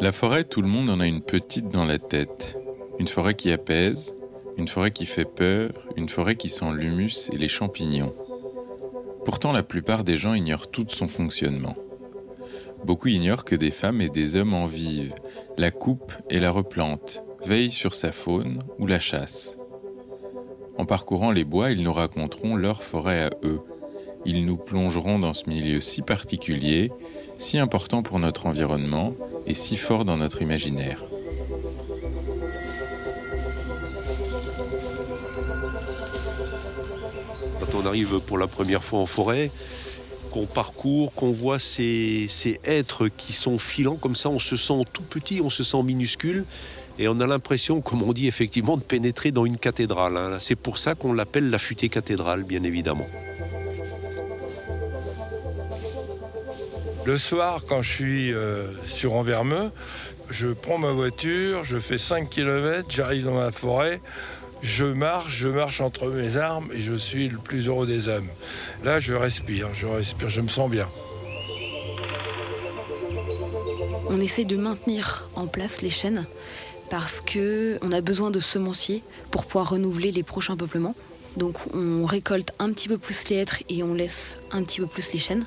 La forêt, tout le monde en a une petite dans la tête. Une forêt qui apaise, une forêt qui fait peur, une forêt qui sent l'humus et les champignons. Pourtant, la plupart des gens ignorent tout son fonctionnement. Beaucoup ignorent que des femmes et des hommes en vivent, la coupent et la replantent, veillent sur sa faune ou la chasse. En parcourant les bois, ils nous raconteront leur forêt à eux. Ils nous plongeront dans ce milieu si particulier, si important pour notre environnement et si fort dans notre imaginaire. Quand on arrive pour la première fois en forêt, qu'on parcourt, qu'on voit ces, êtres qui sont filants comme ça, on se sent tout petit, on se sent minuscule. Et on a l'impression, comme on dit effectivement, de pénétrer dans une cathédrale. Hein. C'est pour ça qu'on l'appelle la futée cathédrale, bien évidemment. Le soir, quand je suis euh, sur Envermeux, je prends ma voiture, je fais 5 km, j'arrive dans la forêt, je marche, je marche entre mes armes et je suis le plus heureux des hommes. Là, je respire, je respire, je me sens bien. On essaie de maintenir en place les chênes parce que on a besoin de semenciers pour pouvoir renouveler les prochains peuplements. Donc on récolte un petit peu plus les hêtres et on laisse un petit peu plus les chênes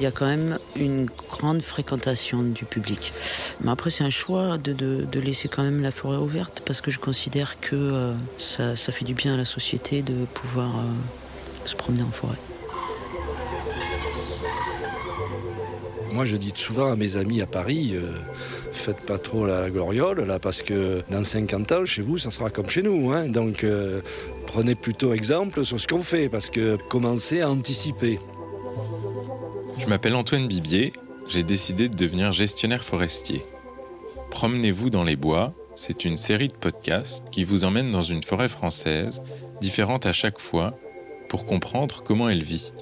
il y a quand même une grande fréquentation du public. Mais après, c'est un choix de, laisser quand même la forêt ouverte parce que je considère que euh, ça, fait du bien à la société de pouvoir euh, se promener en forêt. Moi, je dis souvent à mes amis à Paris, euh, faites pas trop la gloriole, là, parce que dans 50 ans, chez vous, ça sera comme chez nous. Hein. donc, prenez plutôt exemple sur ce qu'on fait, parce que commencez à anticiper. Je m'appelle Antoine Bibier, j'ai décidé de devenir gestionnaire forestier. Promenez-vous dans les bois, c'est une série de podcasts qui vous emmène dans une forêt française, différente à chaque fois, pour comprendre comment elle vit.